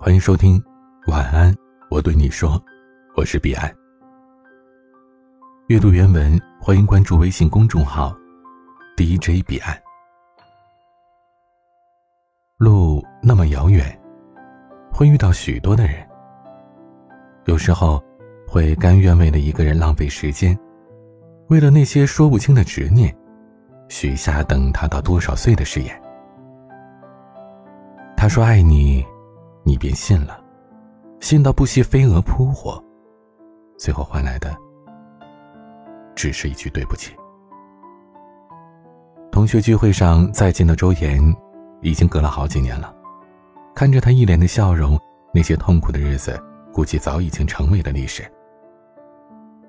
欢迎收听，晚安，我对你说，我是彼岸。阅读原文，欢迎关注微信公众号 DJ 彼岸。路那么遥远，会遇到许多的人，有时候会甘愿为了一个人浪费时间，为了那些说不清的执念，许下等他到多少岁的誓言。他说爱你，你便信了，信到不惜飞蛾扑火，最后换来的只是一句对不起。同学聚会上再见的周岩，已经隔了好几年了，看着他一脸的笑容，那些痛苦的日子估计早已经成为了历史。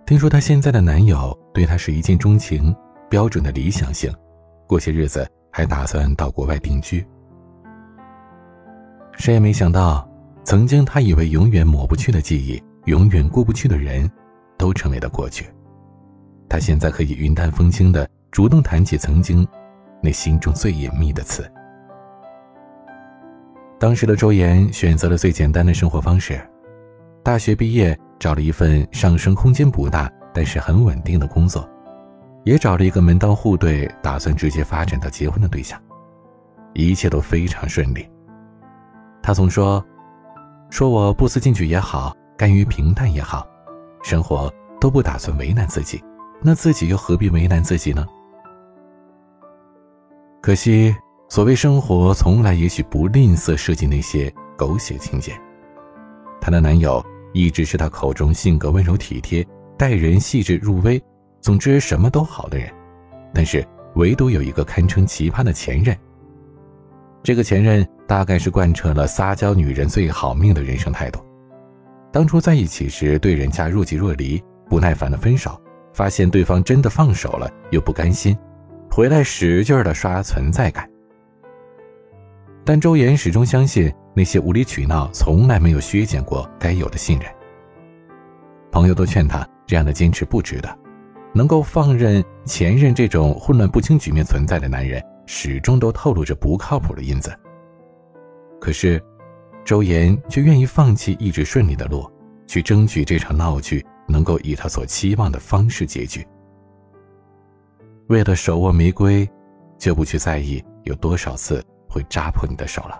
听说她现在的男友对她是一见钟情，标准的理想型，过些日子还打算到国外定居。谁也没想到，曾经他以为永远抹不去的记忆，永远过不去的人，都成为了过去。他现在可以云淡风轻的主动谈起曾经那心中最隐秘的词。当时的周岩选择了最简单的生活方式，大学毕业找了一份上升空间不大但是很稳定的工作，也找了一个门当户对、打算直接发展到结婚的对象，一切都非常顺利。他总说：“说我不思进取也好，甘于平淡也好，生活都不打算为难自己，那自己又何必为难自己呢？”可惜，所谓生活，从来也许不吝啬设计那些狗血情节。她的男友一直是她口中性格温柔体贴、待人细致入微，总之什么都好的人，但是唯独有一个堪称奇葩的前任。这个前任大概是贯彻了撒娇女人最好命的人生态度。当初在一起时，对人家若即若离，不耐烦的分手，发现对方真的放手了，又不甘心，回来使劲的刷存在感。但周岩始终相信，那些无理取闹从来没有削减过该有的信任。朋友都劝他，这样的坚持不值得，能够放任前任这种混乱不清局面存在的男人。始终都透露着不靠谱的因子。可是，周岩却愿意放弃一直顺利的路，去争取这场闹剧能够以他所期望的方式结局。为了手握玫瑰，就不去在意有多少次会扎破你的手了。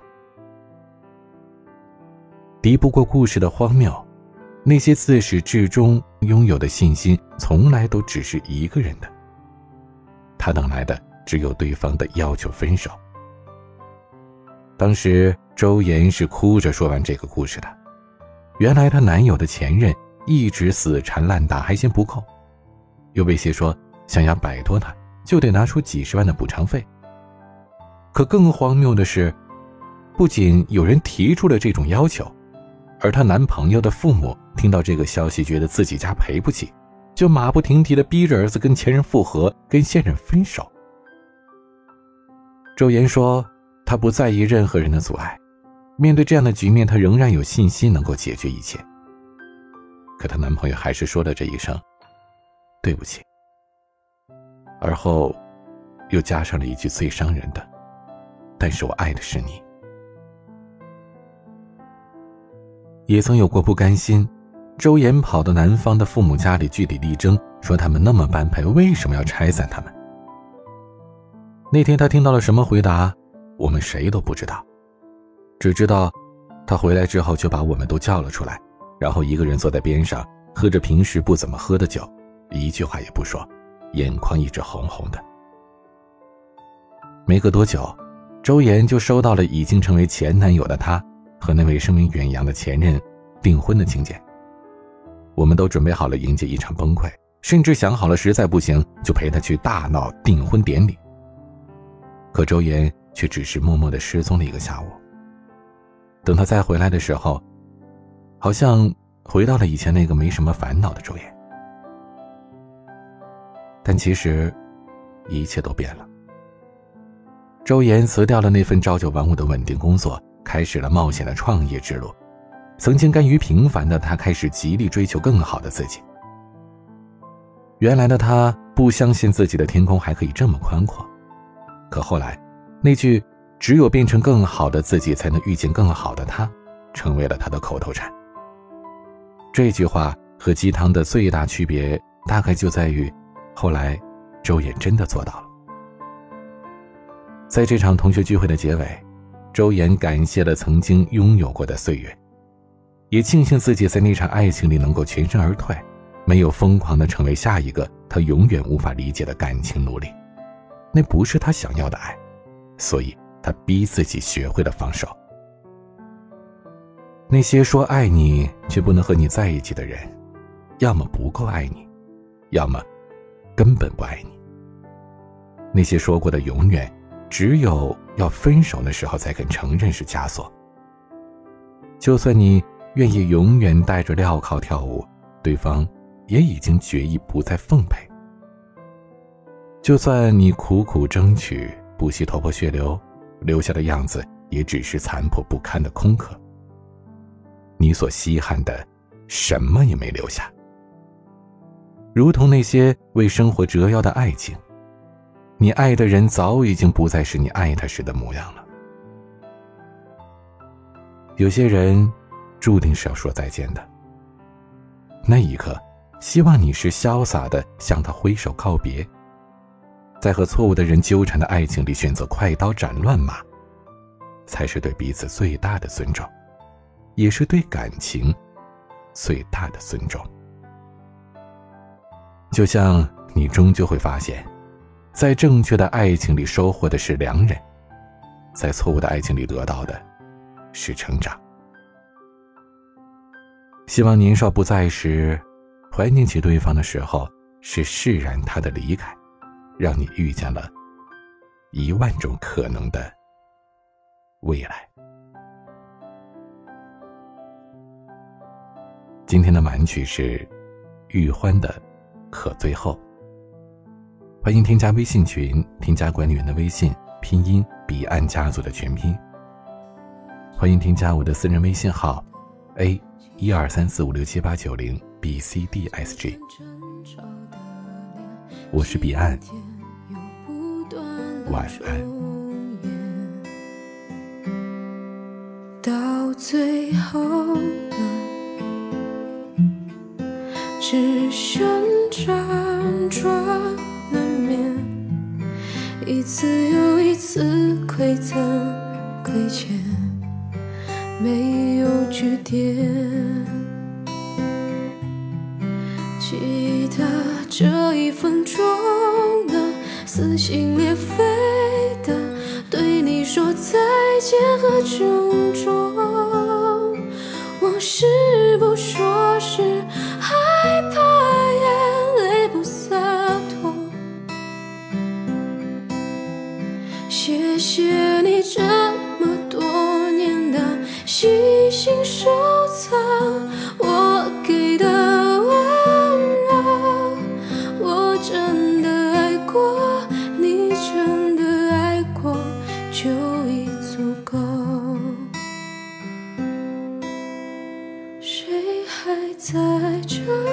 敌不过故事的荒谬，那些自始至终拥有的信心，从来都只是一个人的。他等来的。只有对方的要求分手。当时周岩是哭着说完这个故事的。原来她男友的前任一直死缠烂打，还嫌不够，又威胁说想要摆脱他，就得拿出几十万的补偿费。可更荒谬的是，不仅有人提出了这种要求，而她男朋友的父母听到这个消息，觉得自己家赔不起，就马不停蹄的逼着儿子跟前任复合，跟现任分手。周岩说：“他不在意任何人的阻碍，面对这样的局面，她仍然有信心能够解决一切。可她男朋友还是说了这一声‘对不起’，而后又加上了一句最伤人的：‘但是我爱的是你。’也曾有过不甘心，周岩跑到男方的父母家里据理力争，说他们那么般配，为什么要拆散他们？”那天他听到了什么回答，我们谁都不知道，只知道他回来之后就把我们都叫了出来，然后一个人坐在边上喝着平时不怎么喝的酒，一句话也不说，眼眶一直红红的。没隔多久，周岩就收到了已经成为前男友的他和那位声名远扬的前任订婚的请柬。我们都准备好了迎接一场崩溃，甚至想好了实在不行就陪他去大闹订婚典礼。可周岩却只是默默的失踪了一个下午。等他再回来的时候，好像回到了以前那个没什么烦恼的周岩。但其实，一切都变了。周岩辞掉了那份朝九晚五的稳定工作，开始了冒险的创业之路。曾经甘于平凡的他，开始极力追求更好的自己。原来的他不相信自己的天空还可以这么宽阔。可后来，那句“只有变成更好的自己，才能遇见更好的他”，成为了他的口头禅。这句话和鸡汤的最大区别，大概就在于，后来，周岩真的做到了。在这场同学聚会的结尾，周岩感谢了曾经拥有过的岁月，也庆幸自己在那场爱情里能够全身而退，没有疯狂的成为下一个他永远无法理解的感情奴隶。那不是他想要的爱，所以他逼自己学会了放手。那些说爱你却不能和你在一起的人，要么不够爱你，要么根本不爱你。那些说过的永远，只有要分手的时候才肯承认是枷锁。就算你愿意永远戴着镣铐跳舞，对方也已经决意不再奉陪。就算你苦苦争取，不惜头破血流，留下的样子也只是残破不堪的空壳。你所稀罕的，什么也没留下。如同那些为生活折腰的爱情，你爱的人早已经不再是你爱他时的模样了。有些人，注定是要说再见的。那一刻，希望你是潇洒的向他挥手告别，在和错误的人纠缠的爱情里选择快刀斩乱麻，才是对彼此最大的尊重。也是对感情最大的尊重。就像你终究会发现，在正确的爱情里收获的是良人，在错误的爱情里得到的是成长。希望年少不在时，怀念起对方的时候，是释然他的离开，让你遇见了一万种可能的未来。今天的晚曲是玉欢的《可最后》。欢迎添加微信群，添加管理员的微信，拼音彼岸家族的全拼。欢迎添加我的私人微信号：a 一二三四五六七八九零 b c d s g。我是彼岸，晚安。到最后。只剩辗转难眠，一次又一次馈赠亏欠，没有句点。记得这一分钟的撕心裂肺的对你说再见和郑重，我是不说是。害怕眼泪不洒脱，谢谢你这么多年的细心收在这